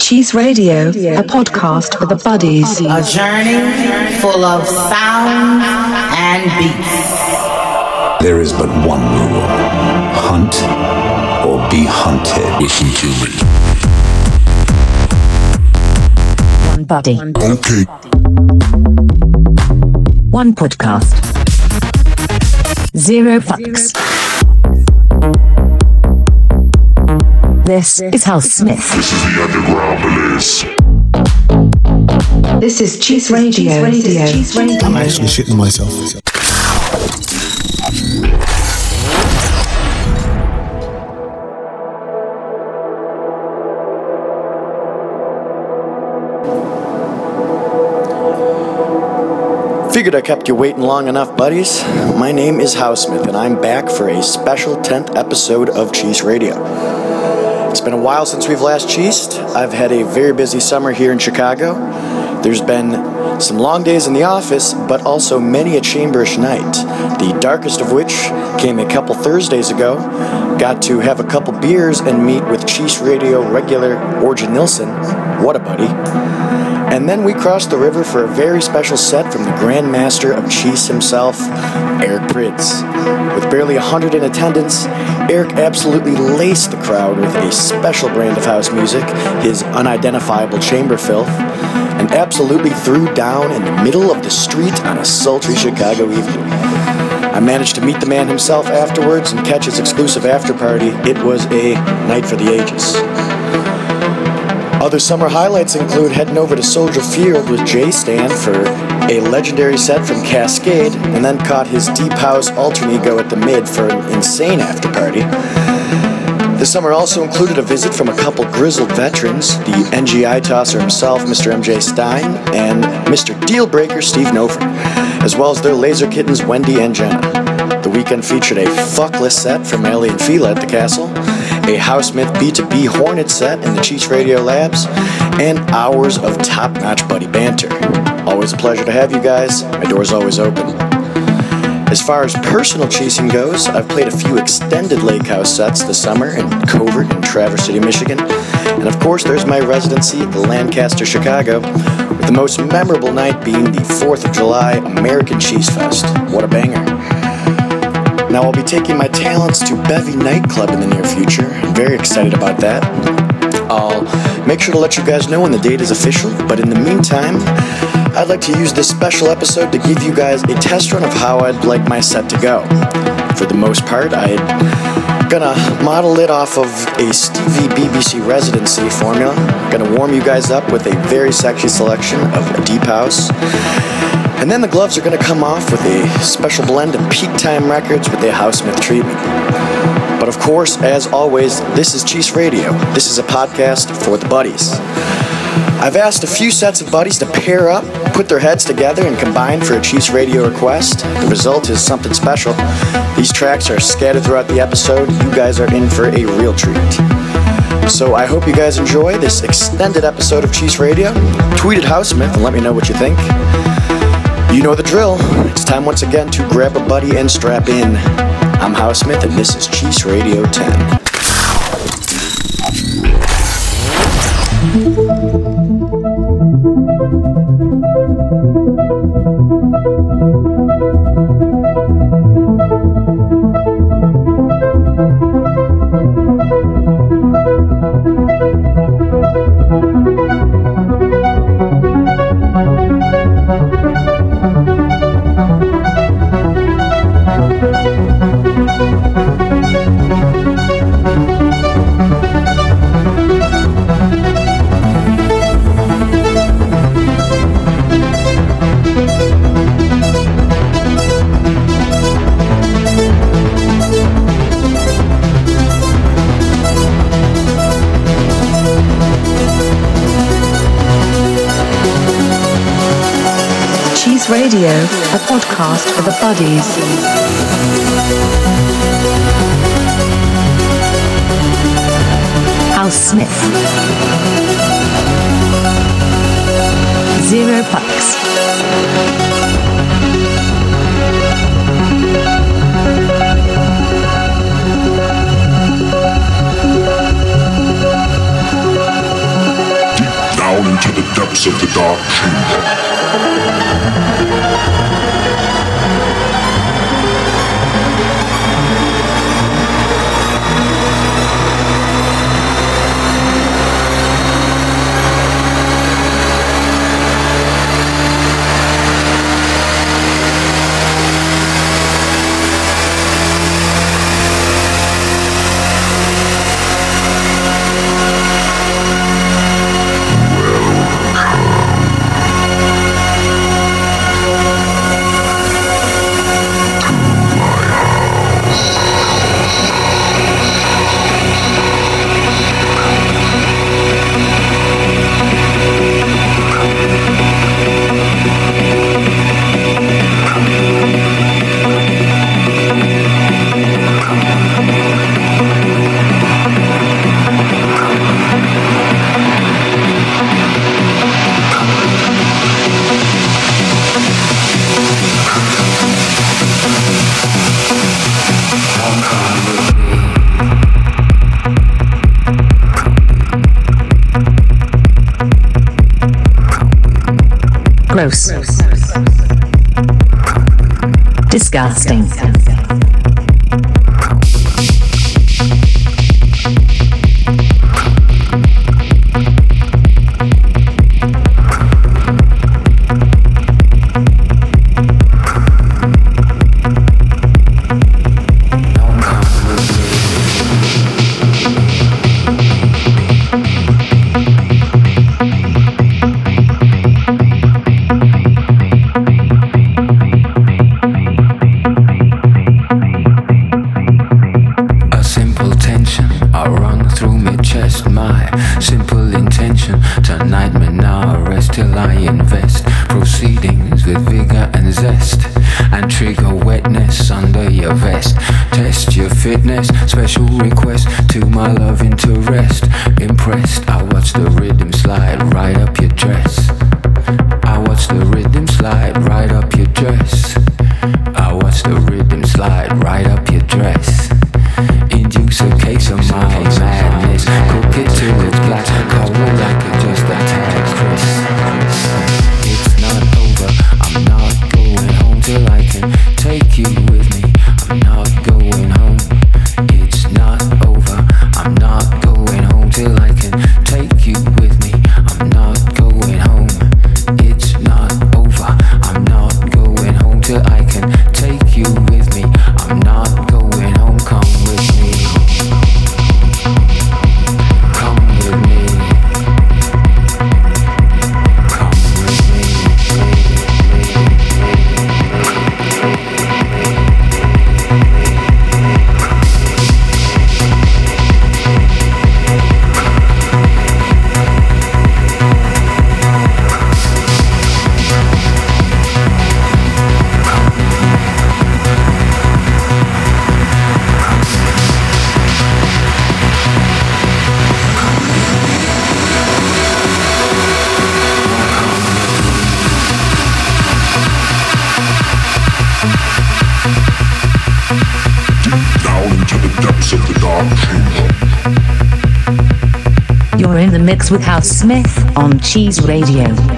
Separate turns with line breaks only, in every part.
Cheese Radio, a podcast for the buddies.
A journey full of sound and beats.
There is but one rule hunt or be hunted.
Listen to me.
One buddy.
Okay.
One podcast. Zero fucks. This is House Smith.
This is the underground police.
This is Cheese Radio.
I'm actually shitting myself.
Figured I kept you waiting long enough, buddies. My name is Housesmith, and I'm back for a special 10th episode of Cheese Radio. It's been a while since we've last cheesed. I've had a very busy summer here in Chicago. There's been some long days in the office, but also many a chamberish night. The darkest of which came a couple Thursdays ago. Got to have a couple beers and meet with Cheese Radio regular Orjan Nilsson. What a buddy. And then we crossed the river for a very special set from the Grand Master of Cheese himself, Eric Prydz. With barely 100 in attendance, Eric absolutely laced the crowd with a special brand of house music, his unidentifiable chamber filth, and absolutely threw down in the middle of the street on a sultry Chicago evening. I managed to meet the man himself afterwards and catch his exclusive after party. It was a night for the ages. Other summer highlights include heading over to Soldier Field with Jay Stan for a legendary set from Kaskade, and then caught his Deep House alter ego at the Mid for an insane after party. The summer also included a visit from a couple grizzled veterans, the NGI tosser himself, Mr. MJ Stein, and Mr. Dealbreaker, Steve Nofer, as well as their laser kittens, Wendy and Jenna. The weekend featured a fuckless set from Aly and Fila at the castle, a Housesmith B2B Hornet set in the Cheese Radio Labs, and hours of top notch buddy banter. Always a pleasure to have you guys. My door's always open. As far as personal chasing goes, I've played a few extended lake house sets this summer in Covert and Traverse City, Michigan. And of course, there's my residency at the Lancaster, Chicago, with the most memorable night being the 4th of July American Cheese Fest. What a banger. Now, I'll be taking my talents to Bevy Nightclub in the near future. I'm very excited about that. I'll make sure to let you guys know when the date is official, but in the meantime, I'd like to use this special episode to give you guys a test run of how I'd like my set to go. For the most part, I'm gonna model it off of a Stevie BBC residency formula. Gonna warm you guys up with a very sexy selection of Deep House. And then the gloves are to come off with a special blend of peak time records with a Housesmith treatment. But of course, as always, this is Cheese Radio. This is a podcast for the buddies. I've asked a few sets of buddies to pair up, put their heads together, and combine for a Cheese Radio request. The result is something special. These tracks are scattered throughout the episode. You guys are in for a real treat. So I hope you guys enjoy this extended episode of Cheese Radio. Tweet at Housesmith and let me know what you think. You know the drill. It's time once again to grab a buddy and strap in. I'm Housesmith, and this is Cheese Radio 10.
Radio, a podcast for the buddies. House Smith. Zero fucks.
depths of the dark chamber.
Thank you. Disgusting. With
House Smith on Cheese Radio.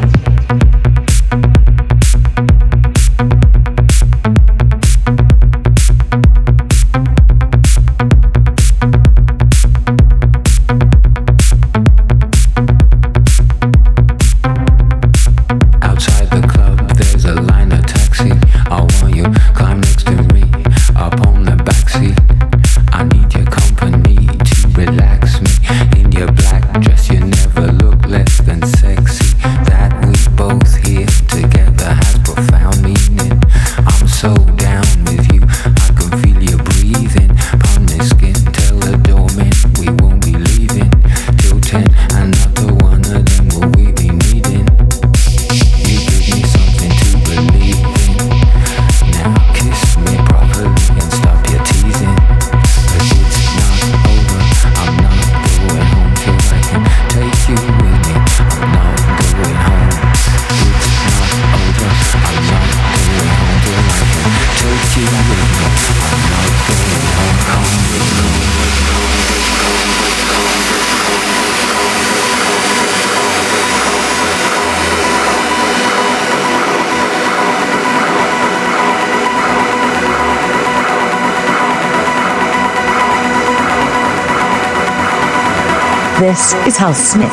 This is Hal Smith.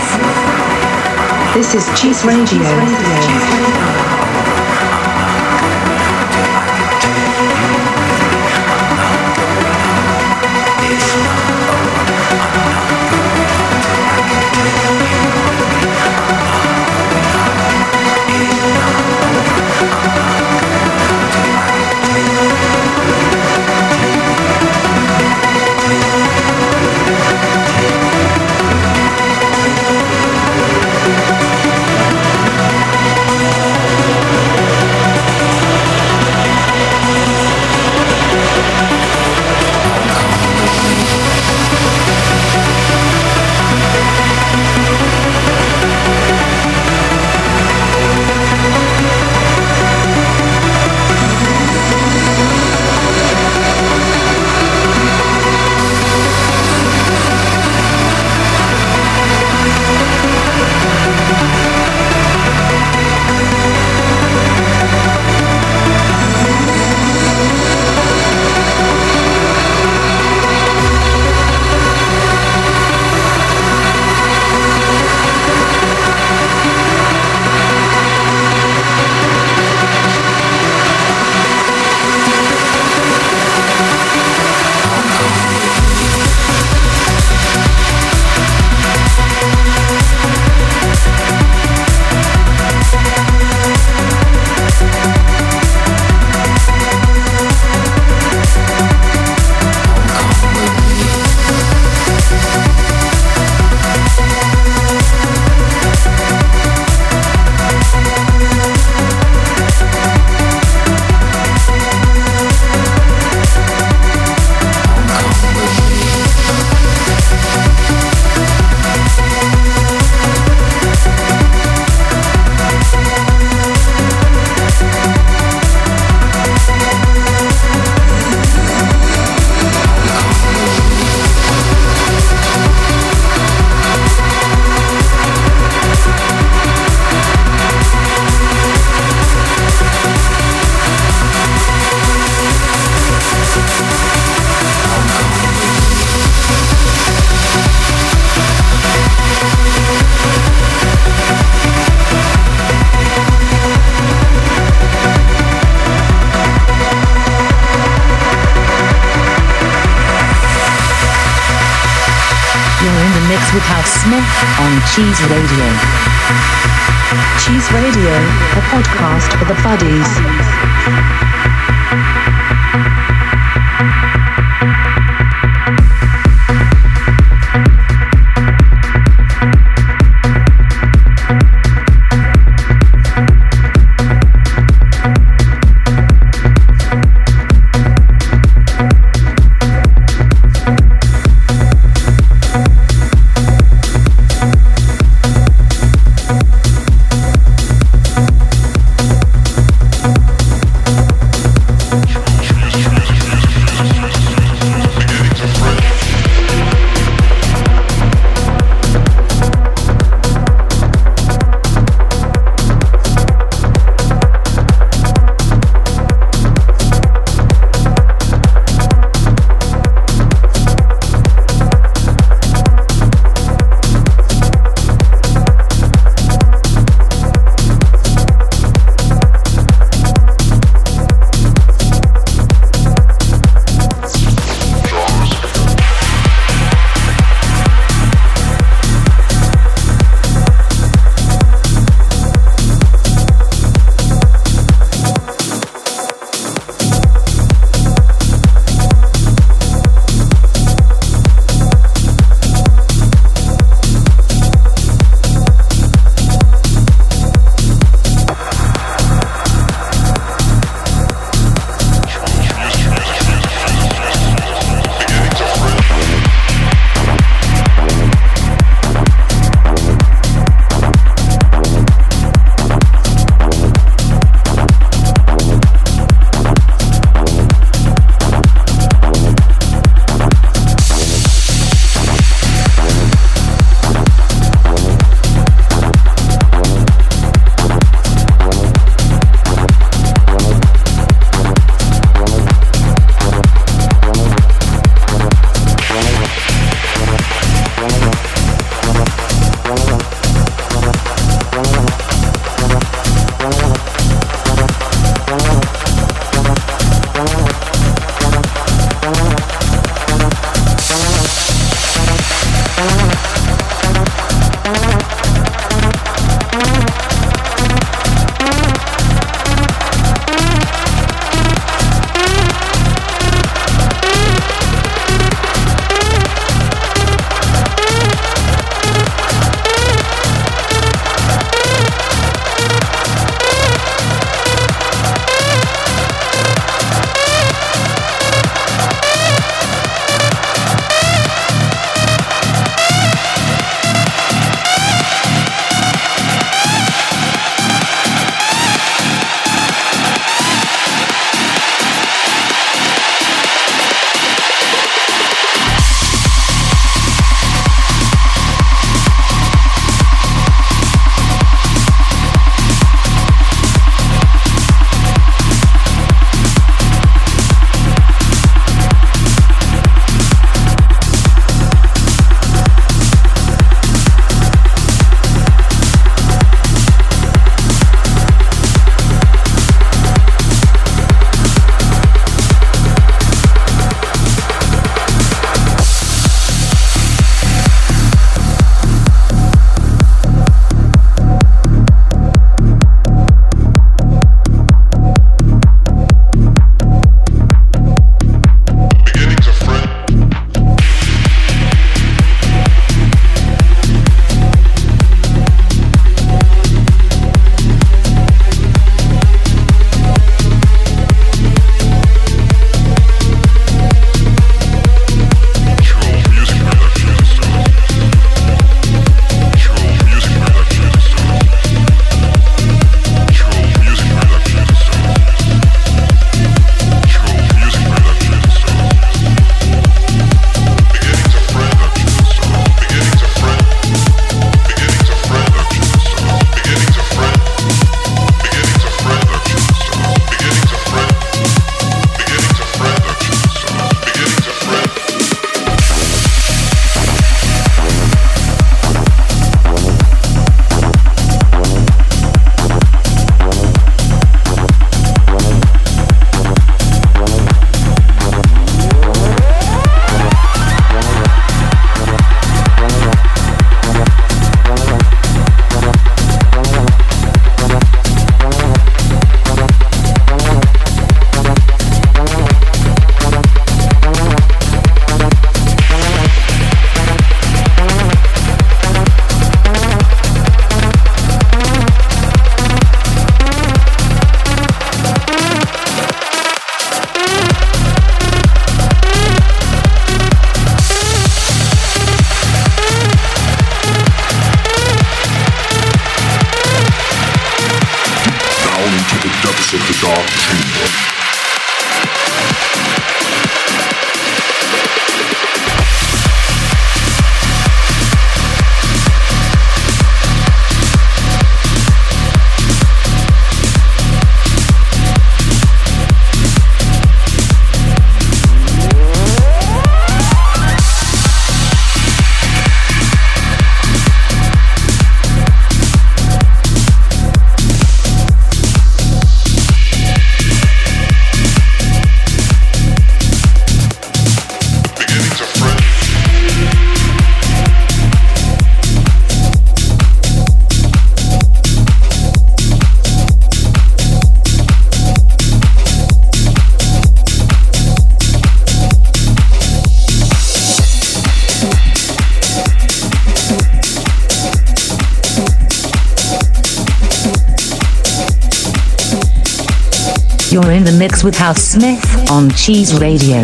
This is Cheese Radio.
Cheese Radio.
Cheese Radio, Cheese Radio, a podcast for the buddies.
Mix with House Smith on Cheese Radio.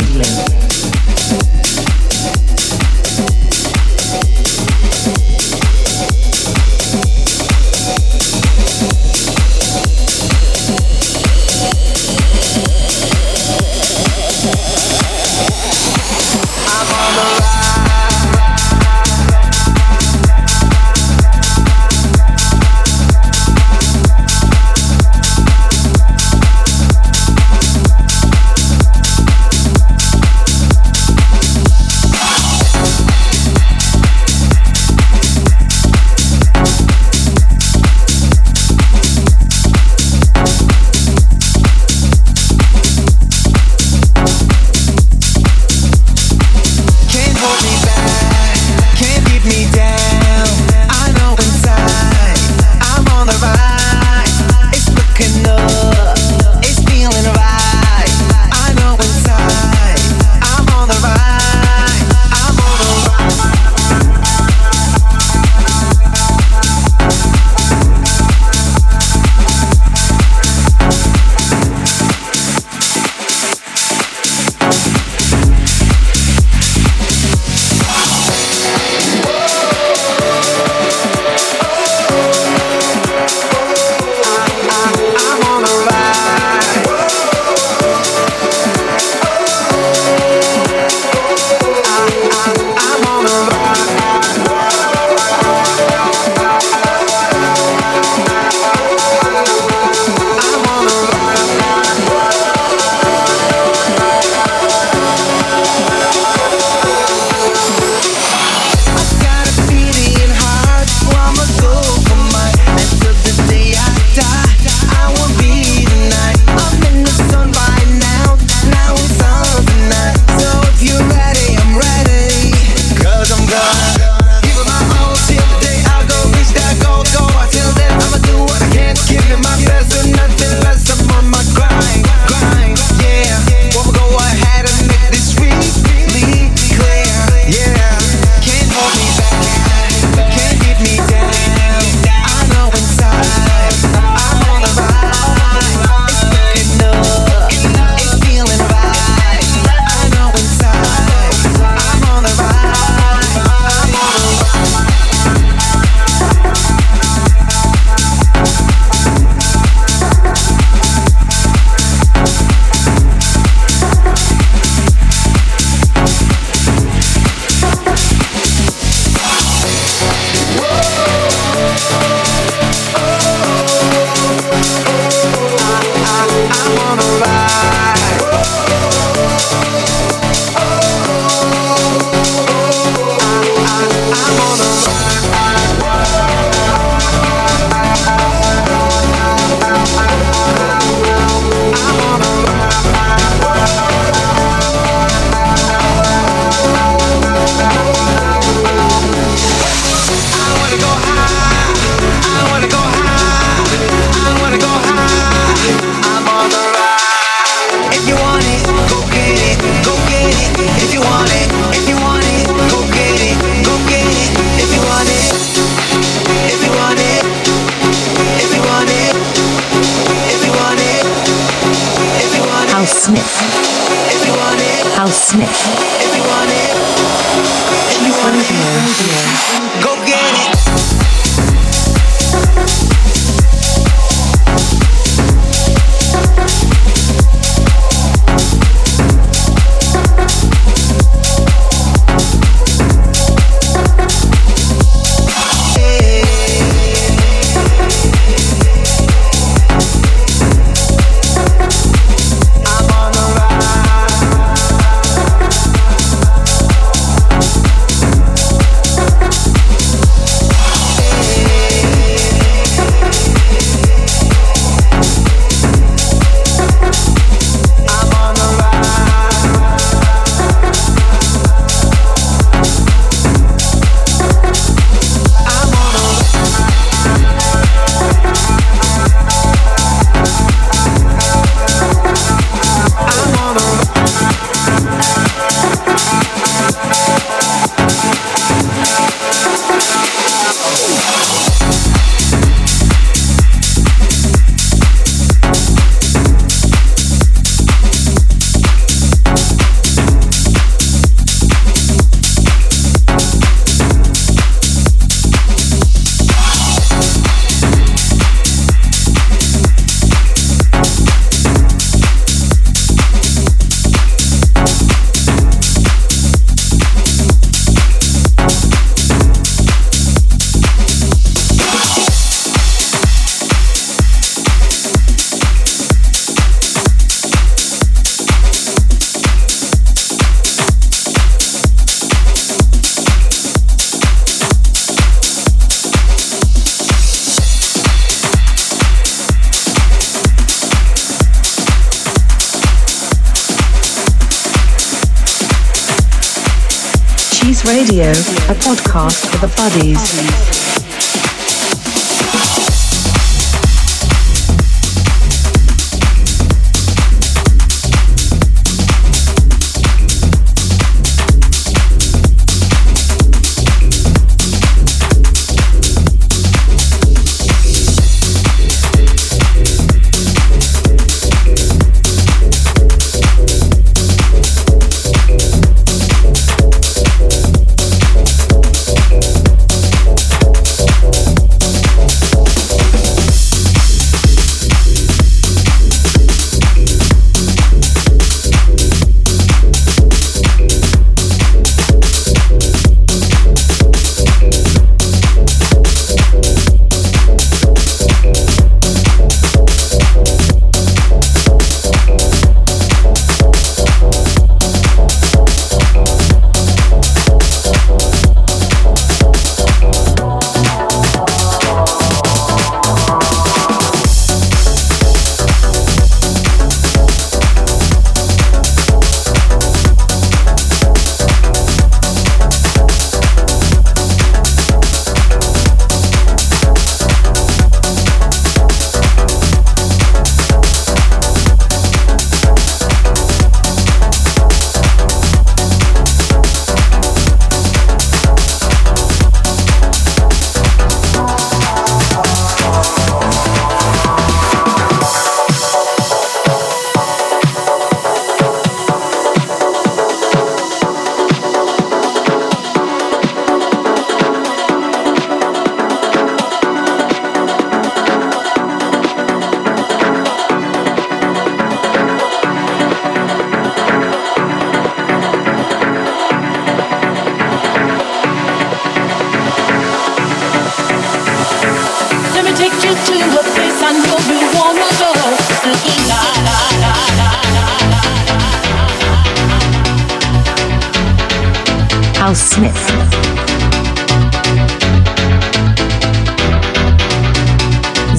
Podcast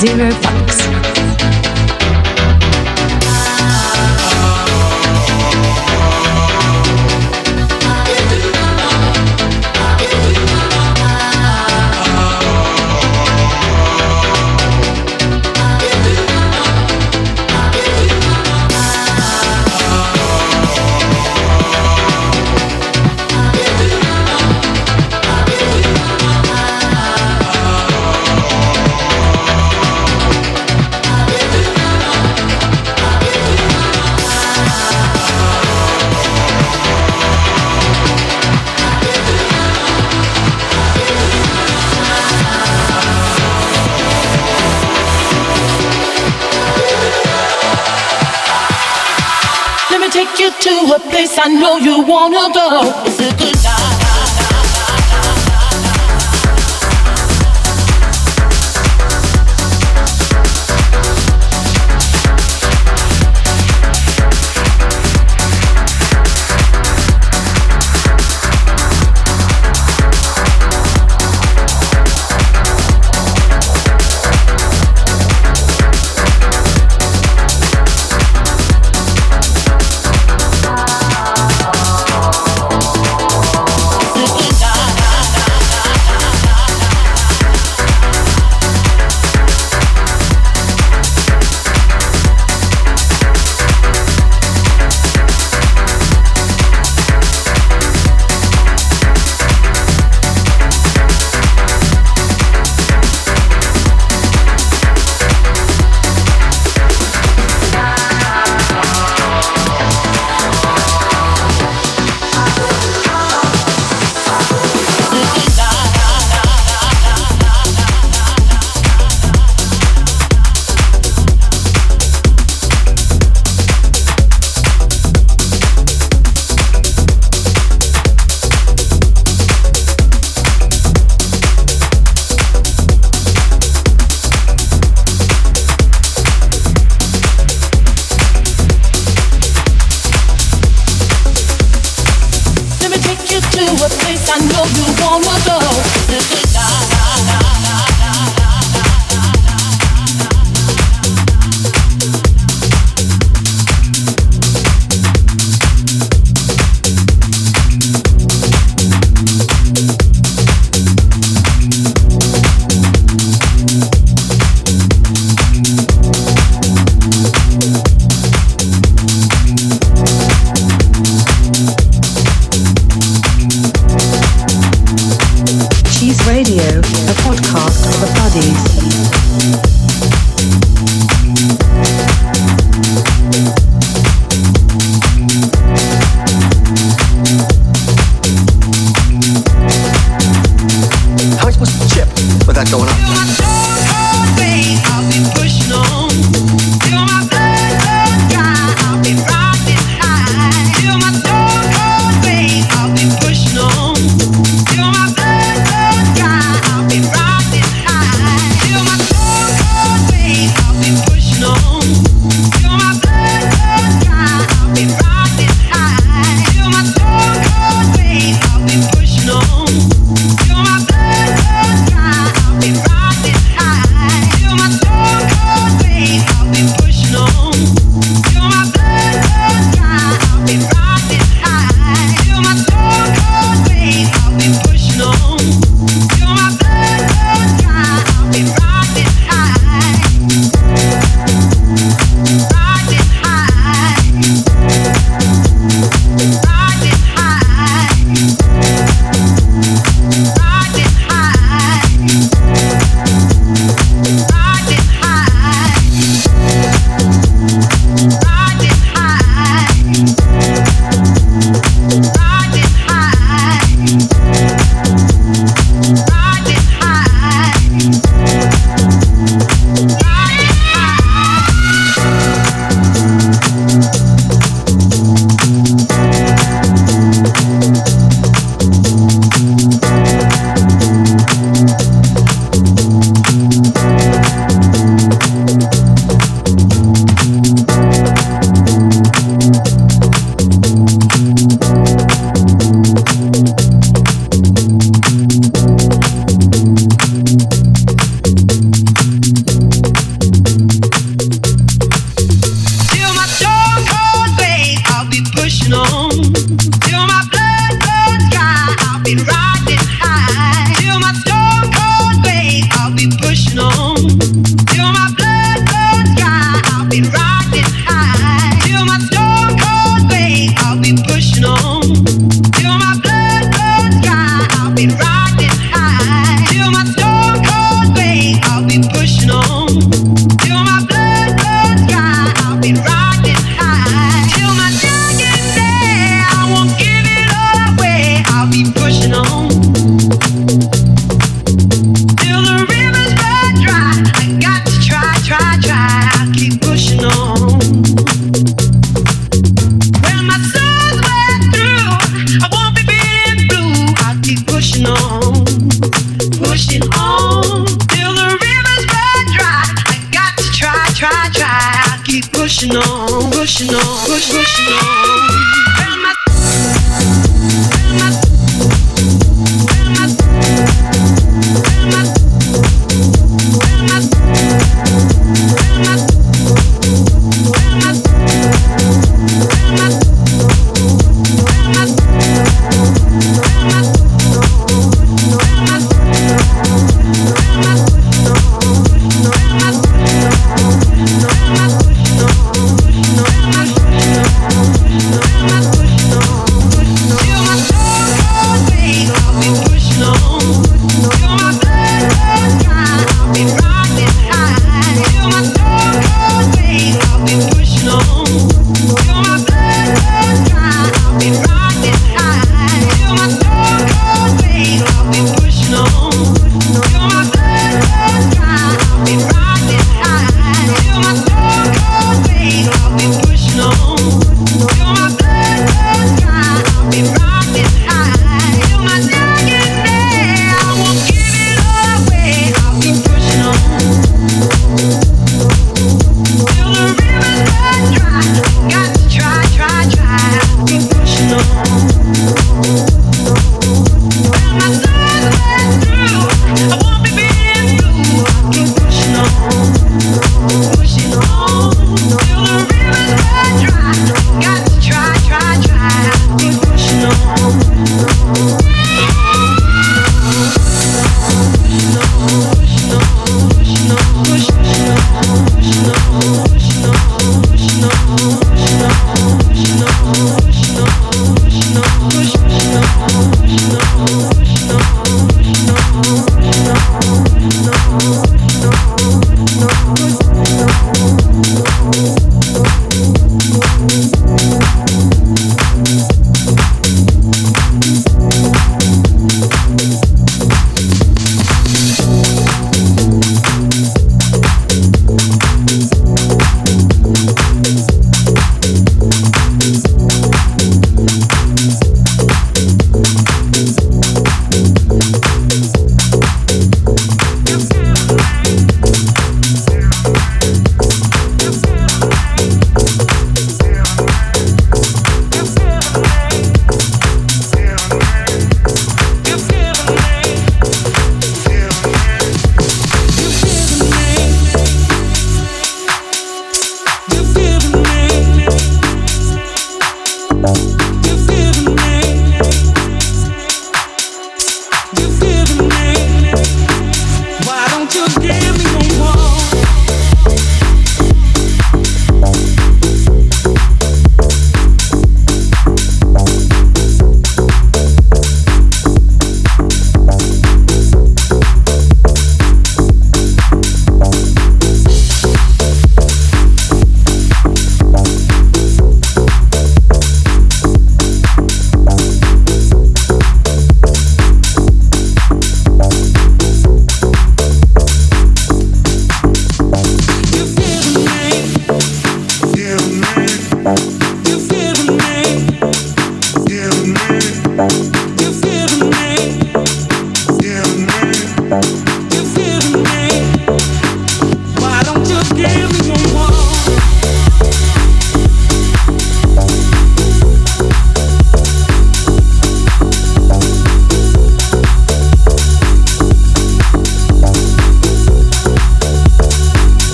for the
wanna go.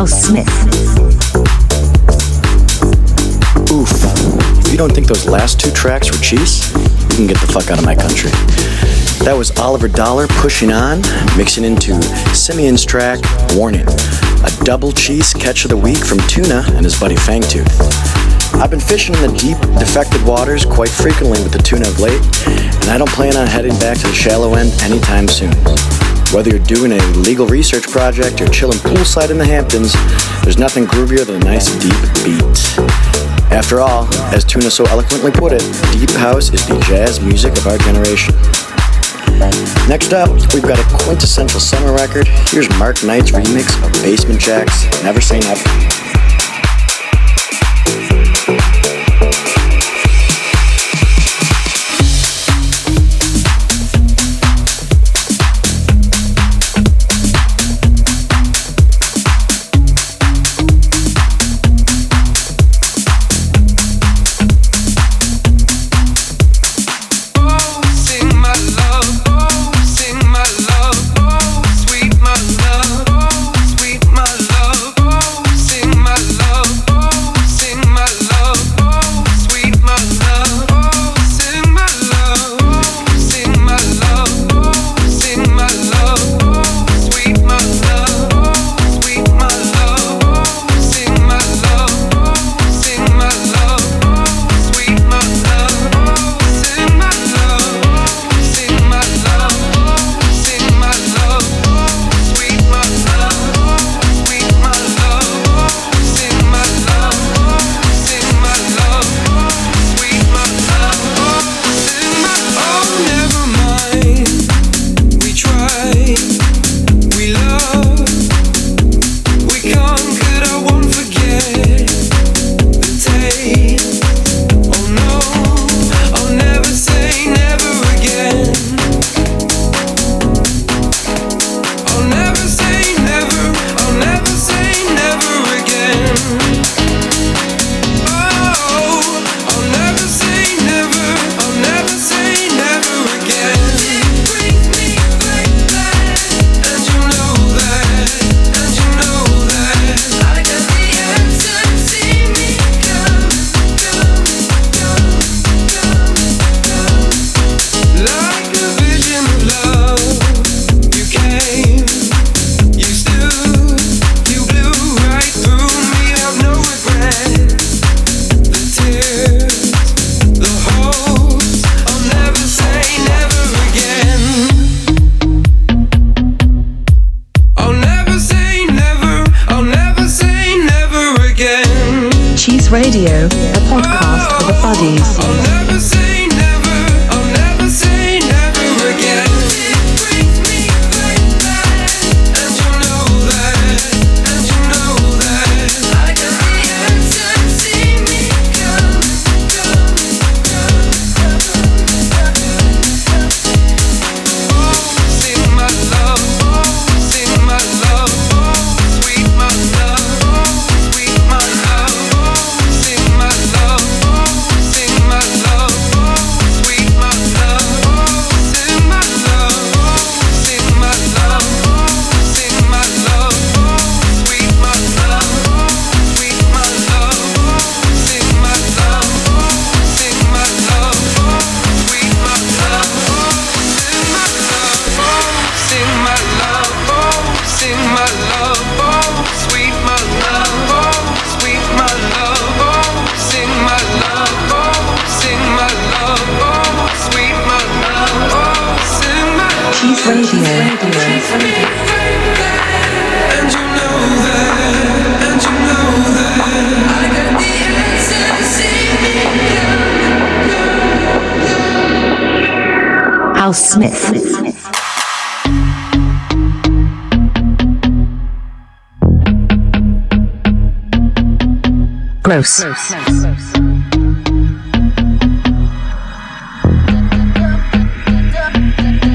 House Smith.
Oof. If you don't think those last two tracks were cheese, you can get the fuck out of my country. That was Oliver Dollar pushing on, mixing into Simeon's track, Warning, a double cheese catch of the week from Tuna and his buddy Fangtooth. I've been fishing in the deep, defected waters quite frequently with the tuna of late, and I don't plan on heading back to the shallow end anytime soon. Whether you're doing a legal research project or chilling poolside in the Hamptons, there's nothing groovier than a nice deep beat. After all, as Tuna so eloquently put it, deep house is the jazz music of our generation. Next up, we've got a quintessential summer record. Here's Mark Knight's remix of Basement Jaxx's Never Say Never.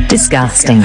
Disgusting.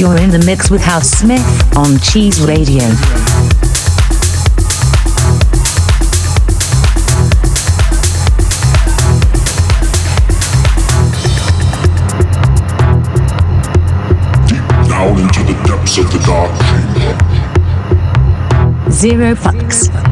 You're in the mix with House Smith on Cheese Radio.
Down into the depths of the dark chamber.
Zero fucks.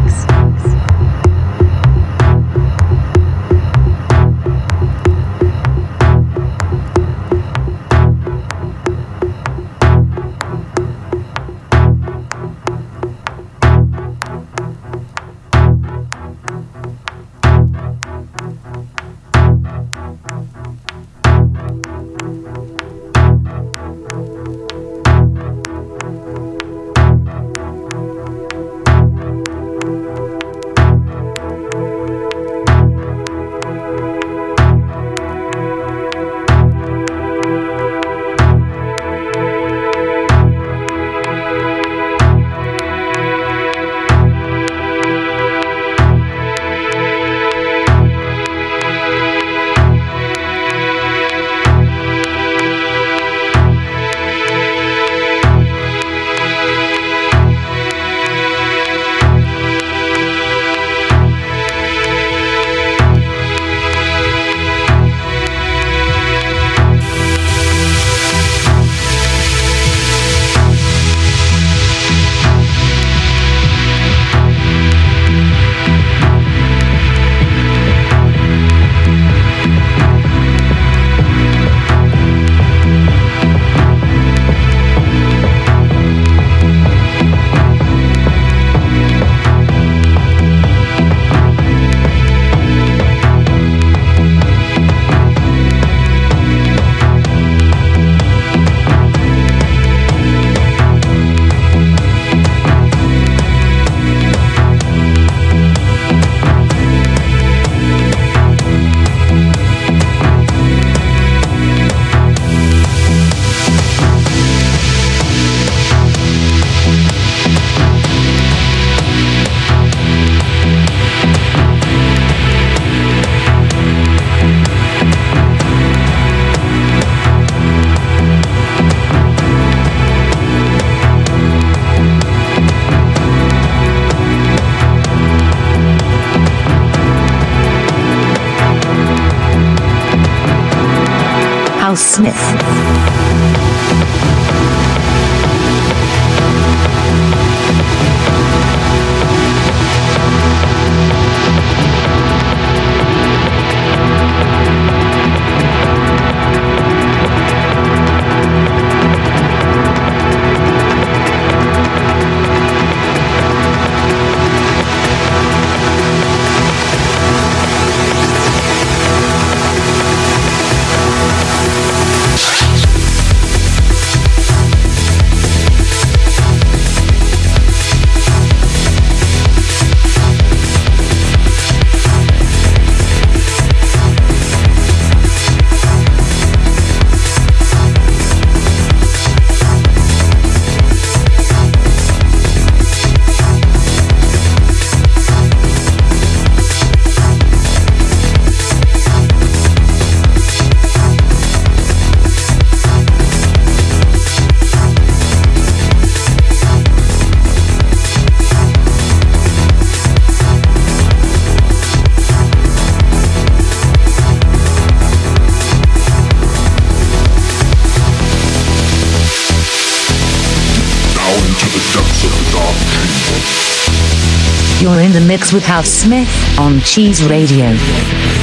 Mix with House Smith on Cheese Radio.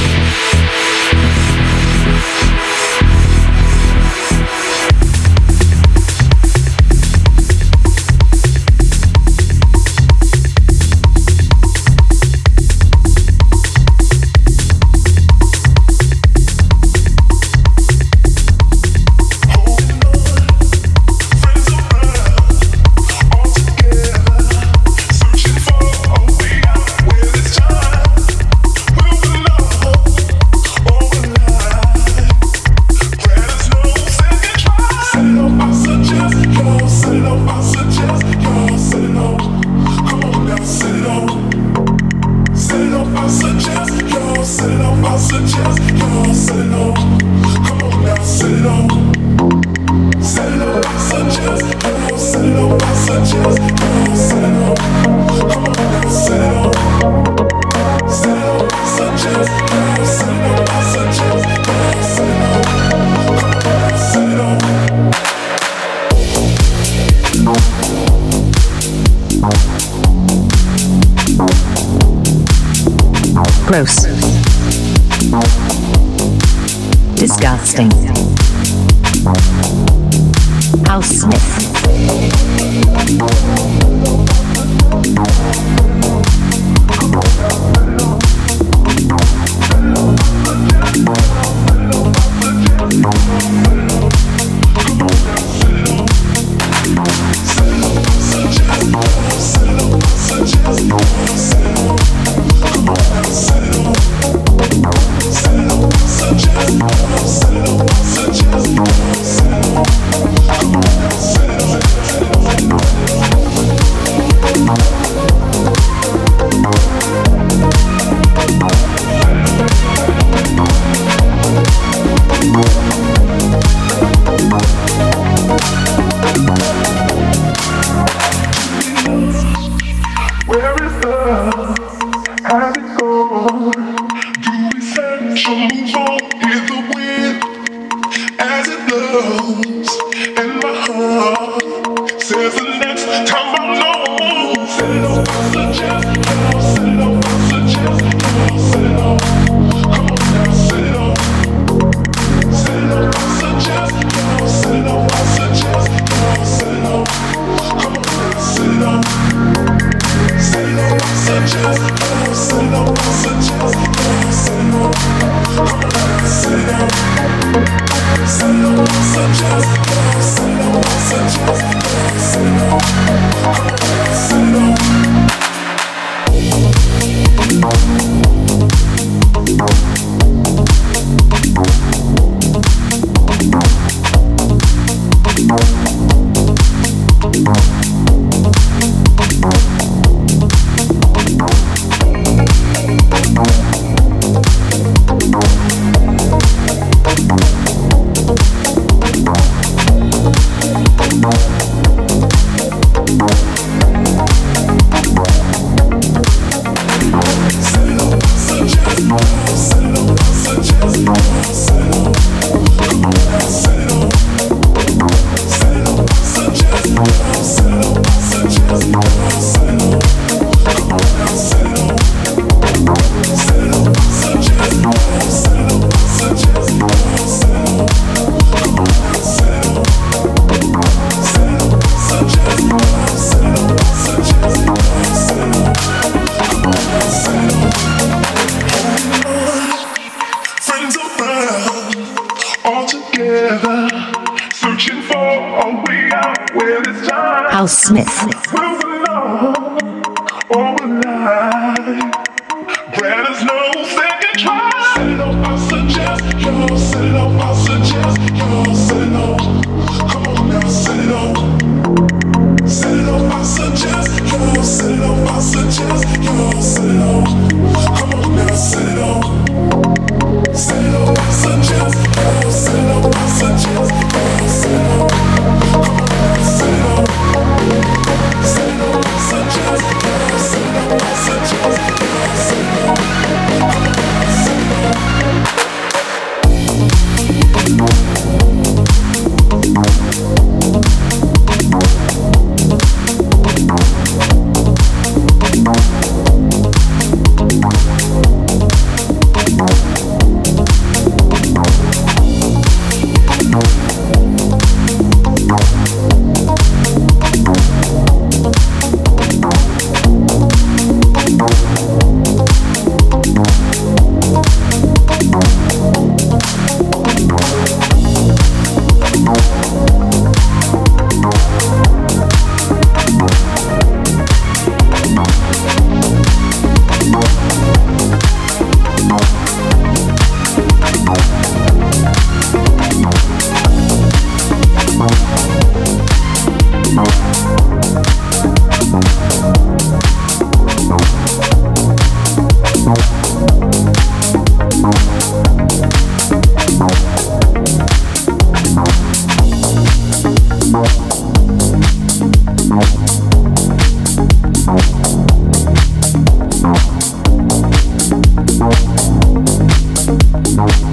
Nope.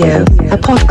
Radio, a podcast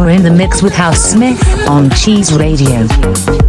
You're in the mix with House Smith on Cheese Radio.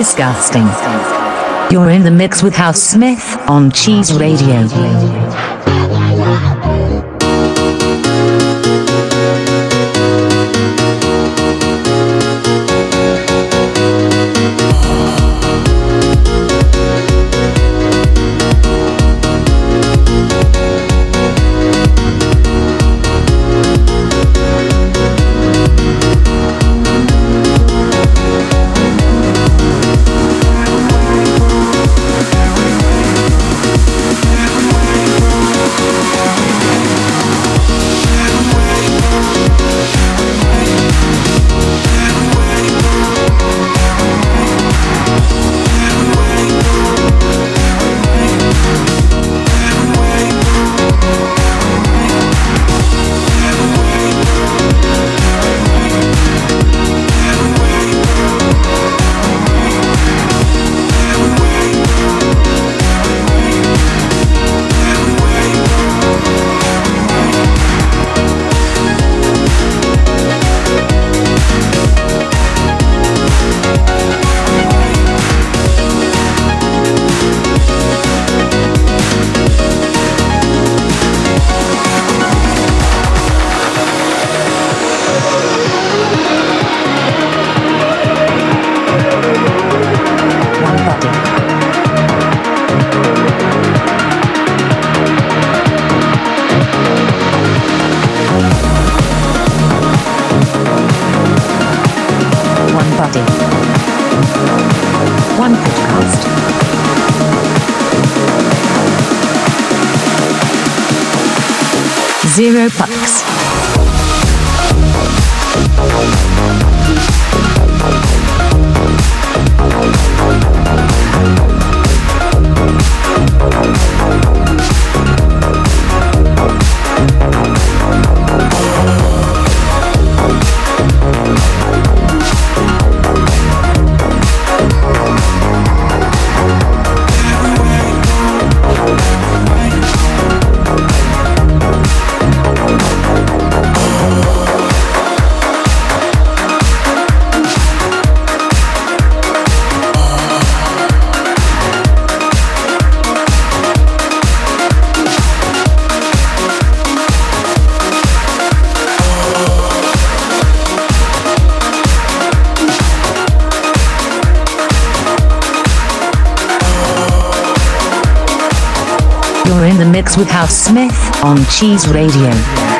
Disgusting. You're in the mix with House Smith on Cheese Radio. With House Smith on Cheese Radio.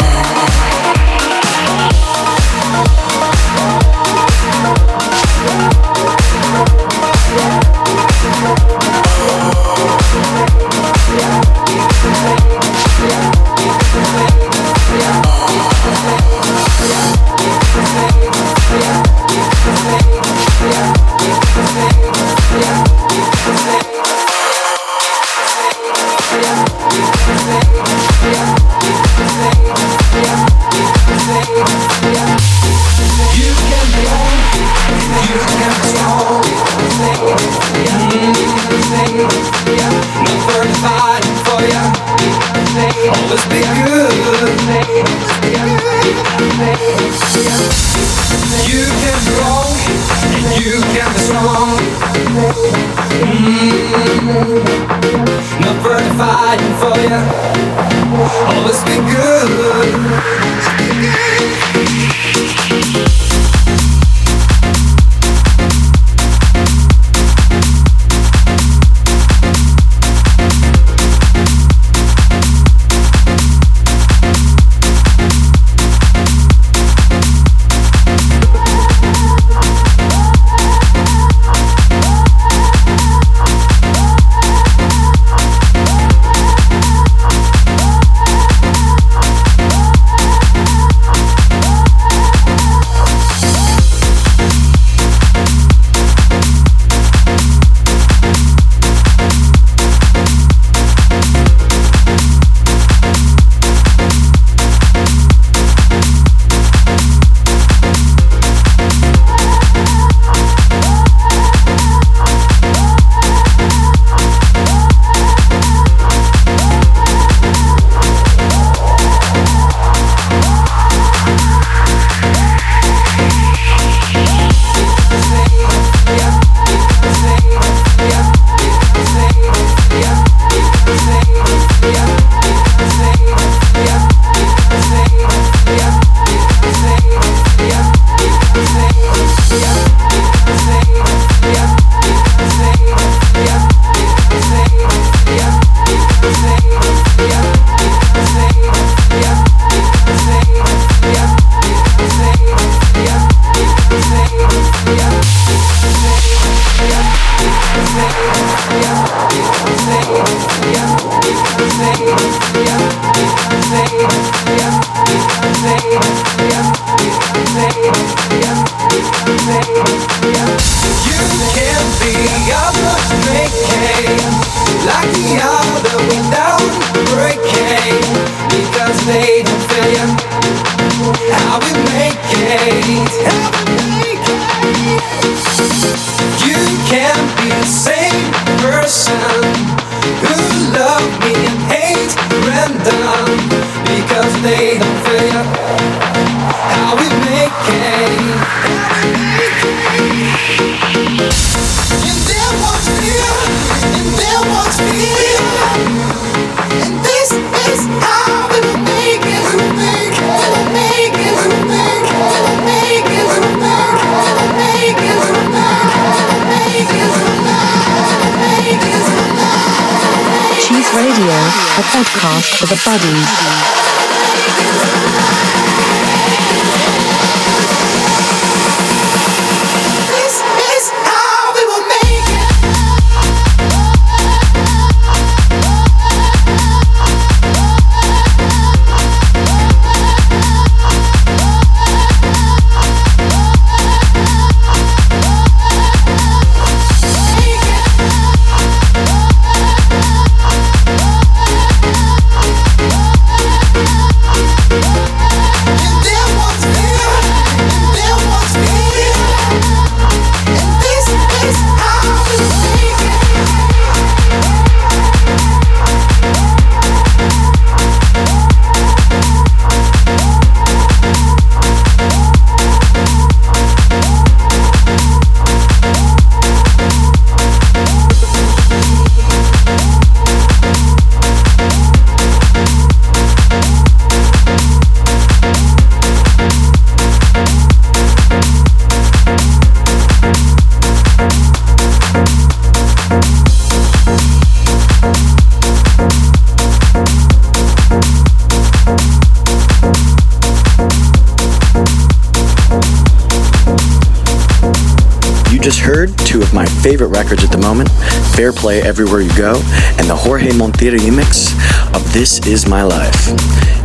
Records at the moment Fair Play Everywhere You Go, and the Jorge Montilla remix of This Is My Life.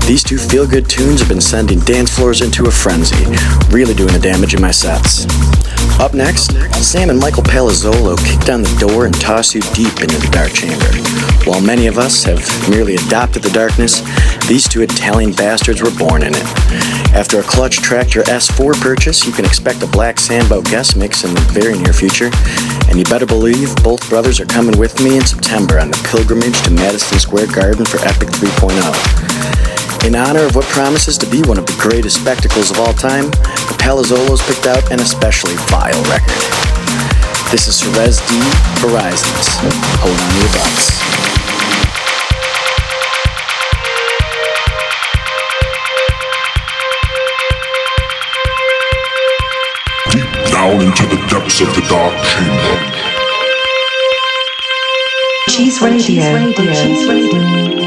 These two feel good tunes have been sending dance floors into a frenzy, really doing the damage in my sets. Up next, Sam and Michael Palazzolo kick down the door and toss you deep into the dark chamber. While many of us have merely adopted the darkness, these two Italian bastards were born in it. After a Clutch Traktor S4 purchase, you can expect a Black Sambo guest mix in the very near future. And you better believe both brothers are coming with me in September on the pilgrimage to Madison Square Garden for Epic 3.0. In honor of what promises to be one of the greatest spectacles of all time, the Palazzolos picked out an especially vile record. This is Cerez D. Horizons. Hold on to your butts.
into the depths of the dark chamber.
Cheese Radio. Cheese Radio.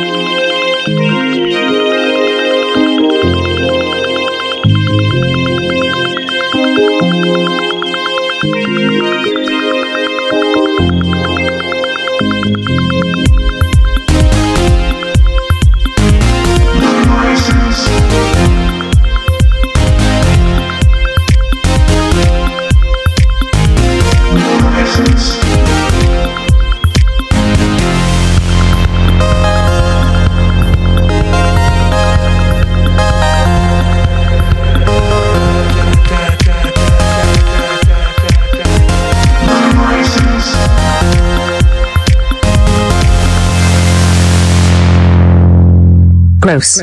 Gross.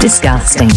Disgusting.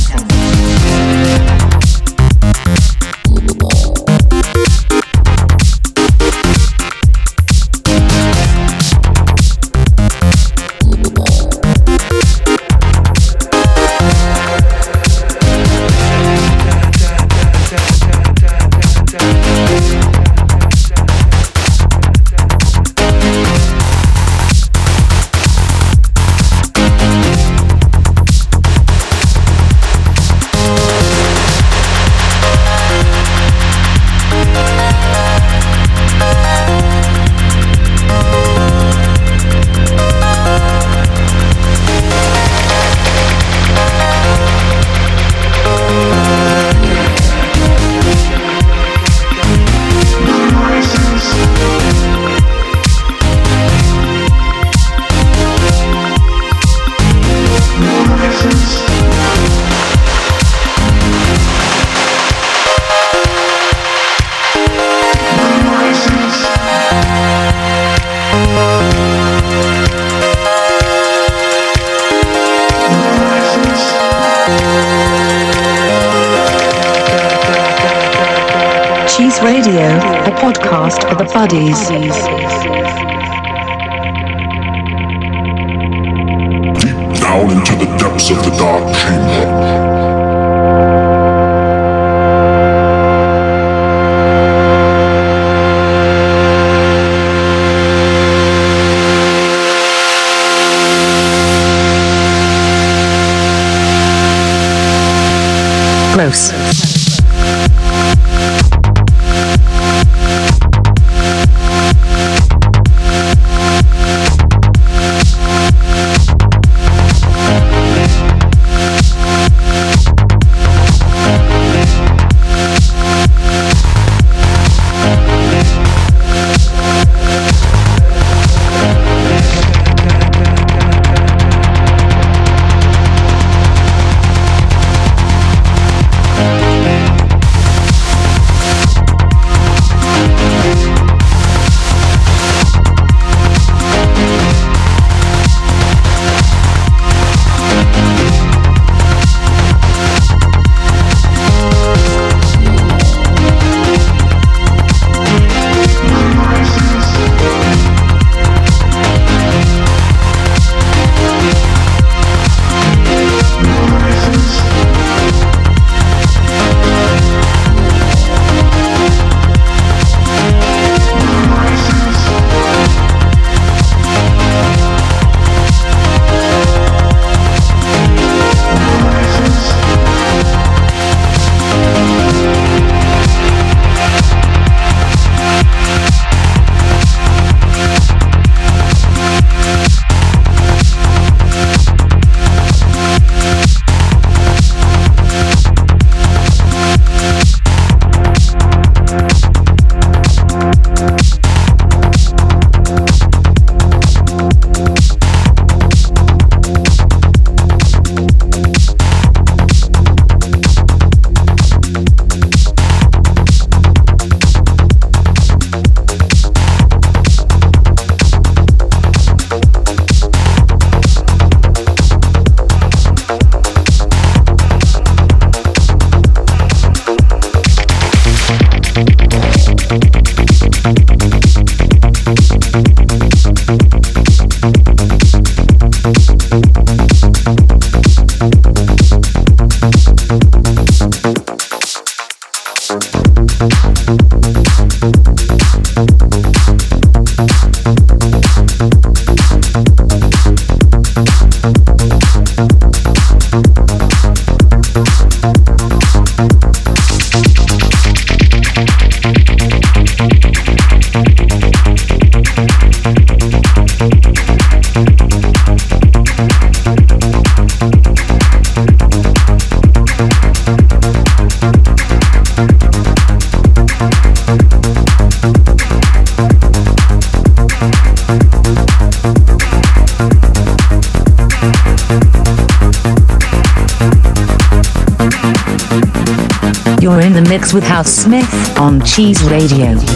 Cheese Radio.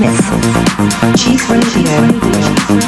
Smith. Cheese Radio.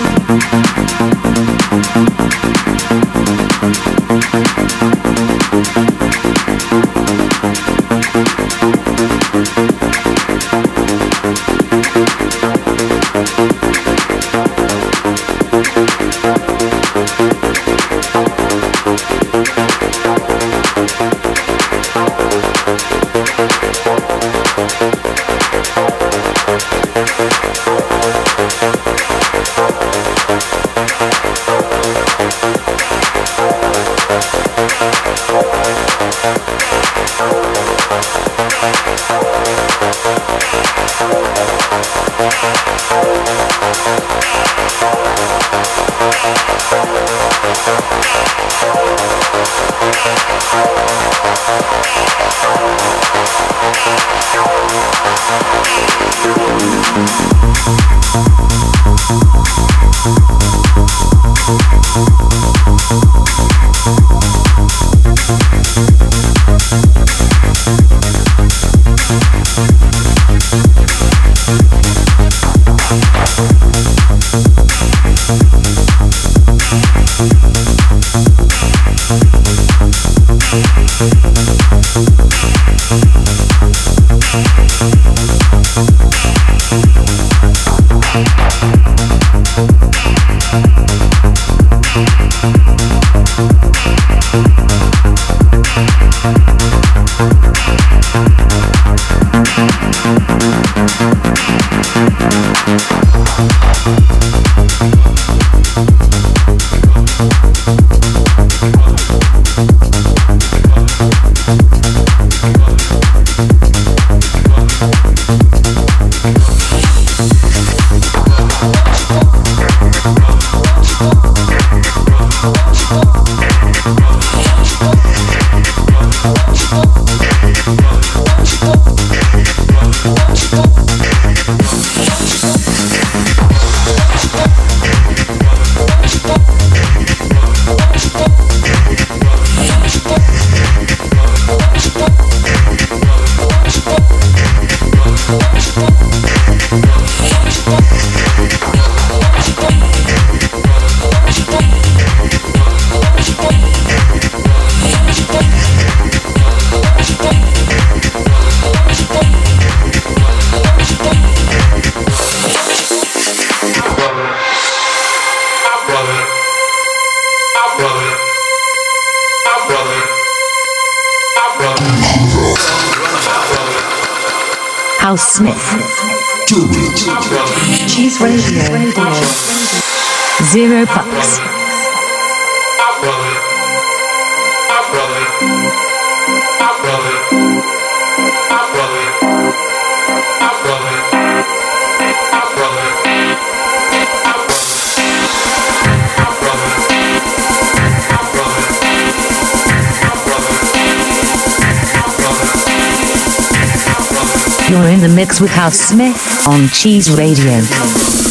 You're in the mix with House Smith on Cheese Radio.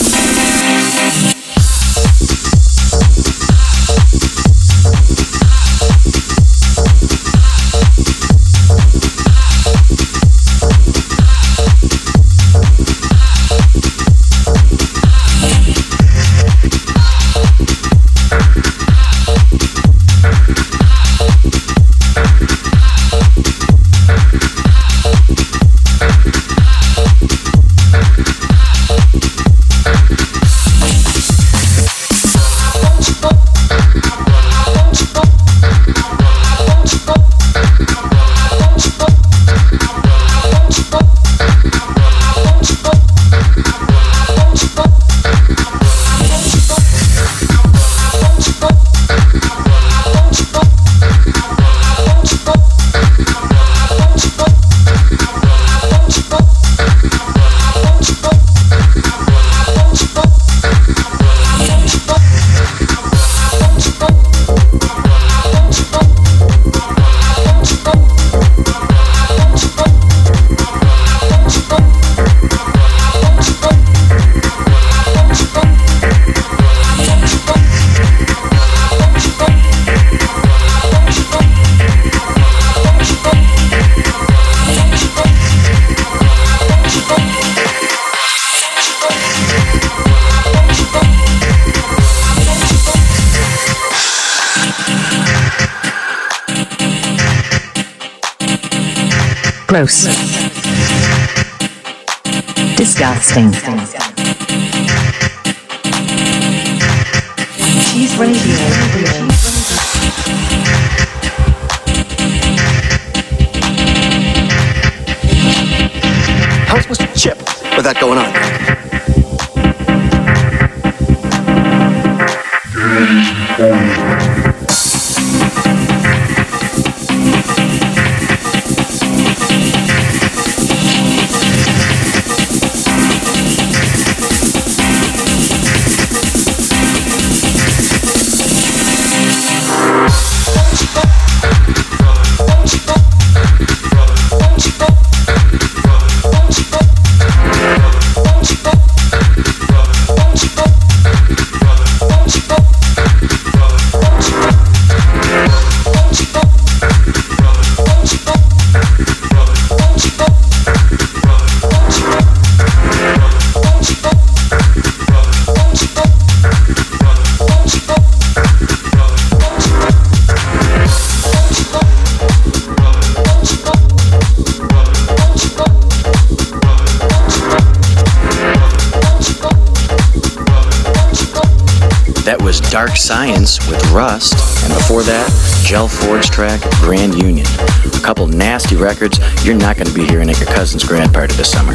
Records you're not going to be hearing at your cousin's grand party this summer.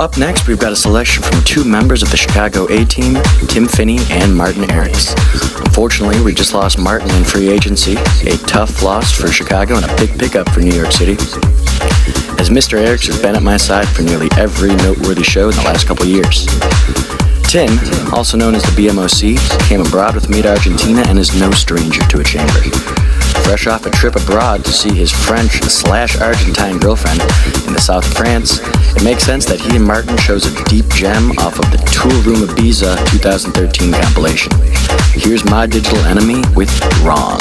Up next, we've got a selection from two members of the Chicago A team, Tim Finney and Martin Eriks. Unfortunately, we just lost Martin in free agency, a tough loss for Chicago and a big pickup for New York City. As Mr. Eriks has been at my side for nearly every noteworthy show in the last couple years. Tim, also known as the BMOC, came abroad with me to Argentina and is no stranger to a chamber. Fresh off a trip abroad to see his French slash Argentine girlfriend in the south of France, it makes sense that he and Martin chose a deep gem off of the Tool Room Ibiza 2013 compilation. Here's My Digital Enemy with Wrong.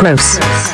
Close.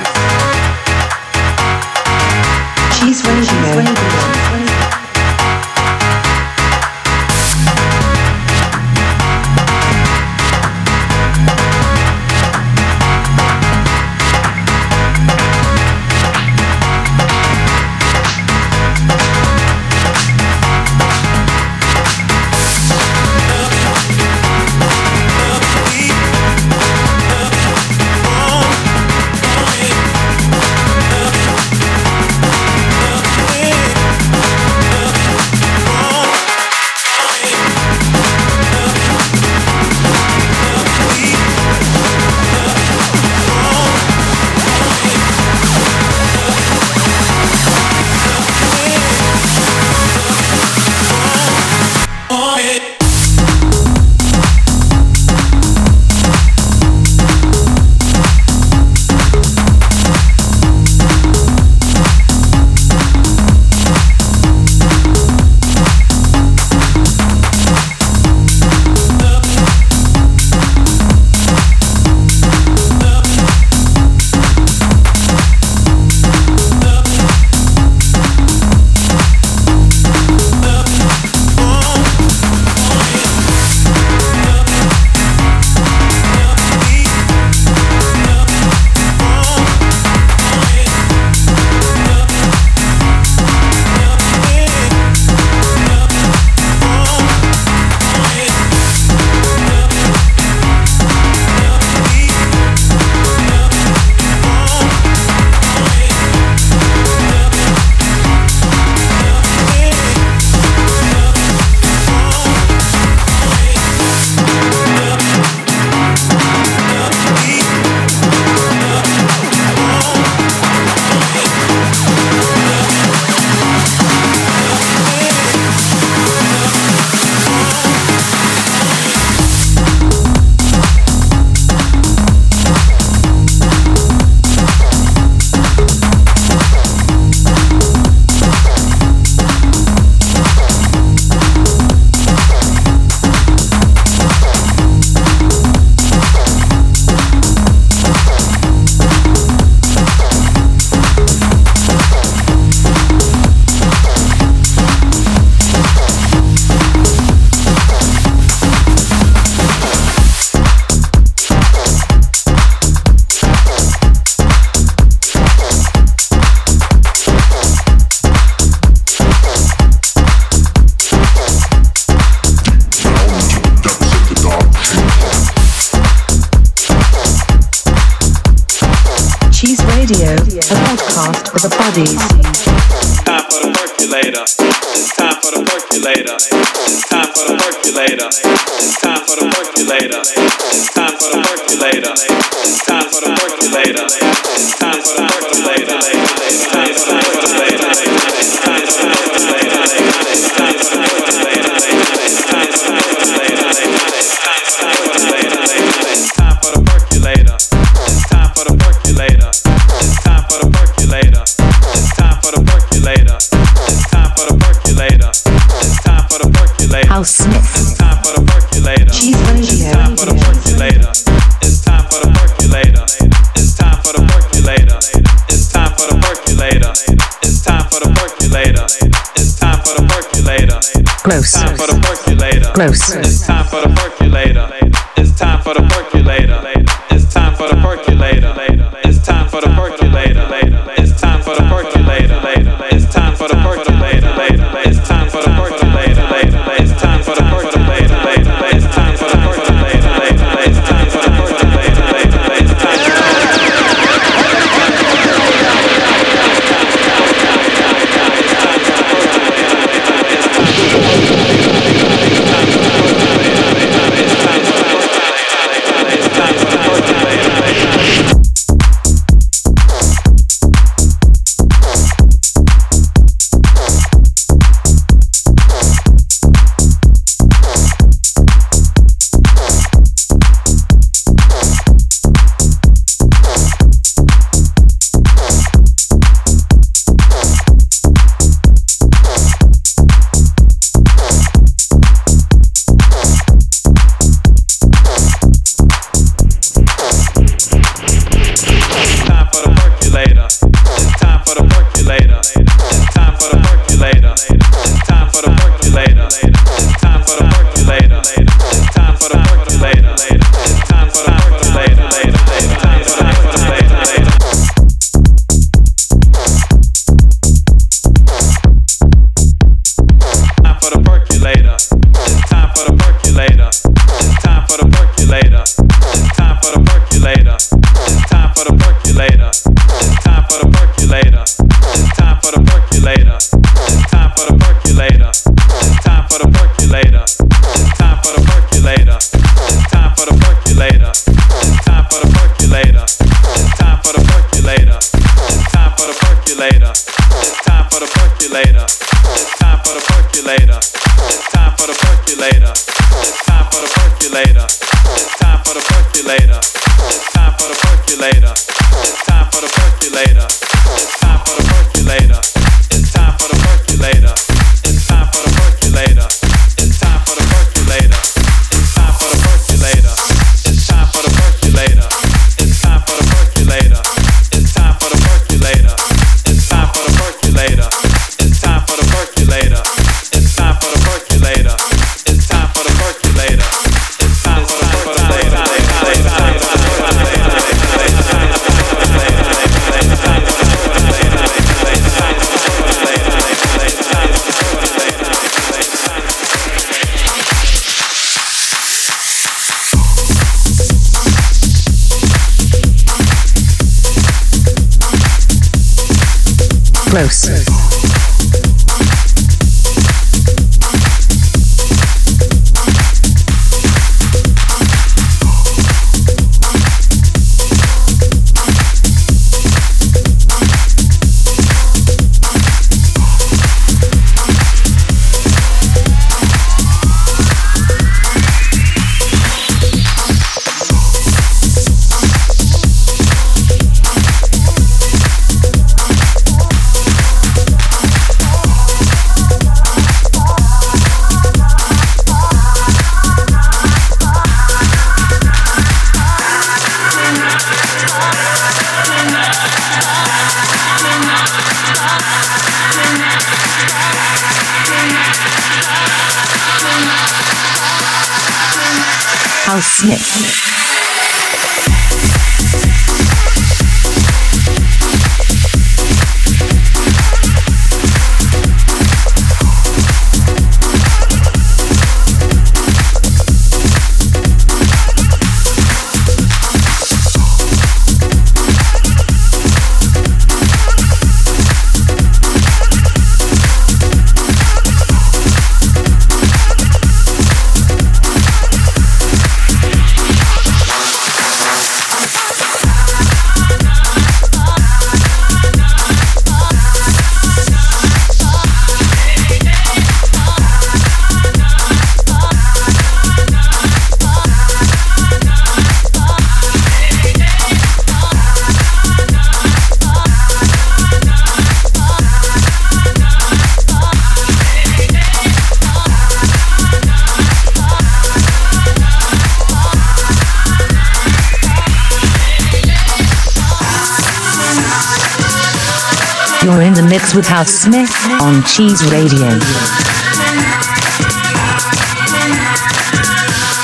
In with House Smith on Cheese Radio.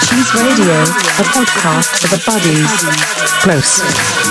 Cheese Radio, a podcast for the buddies.
Gross.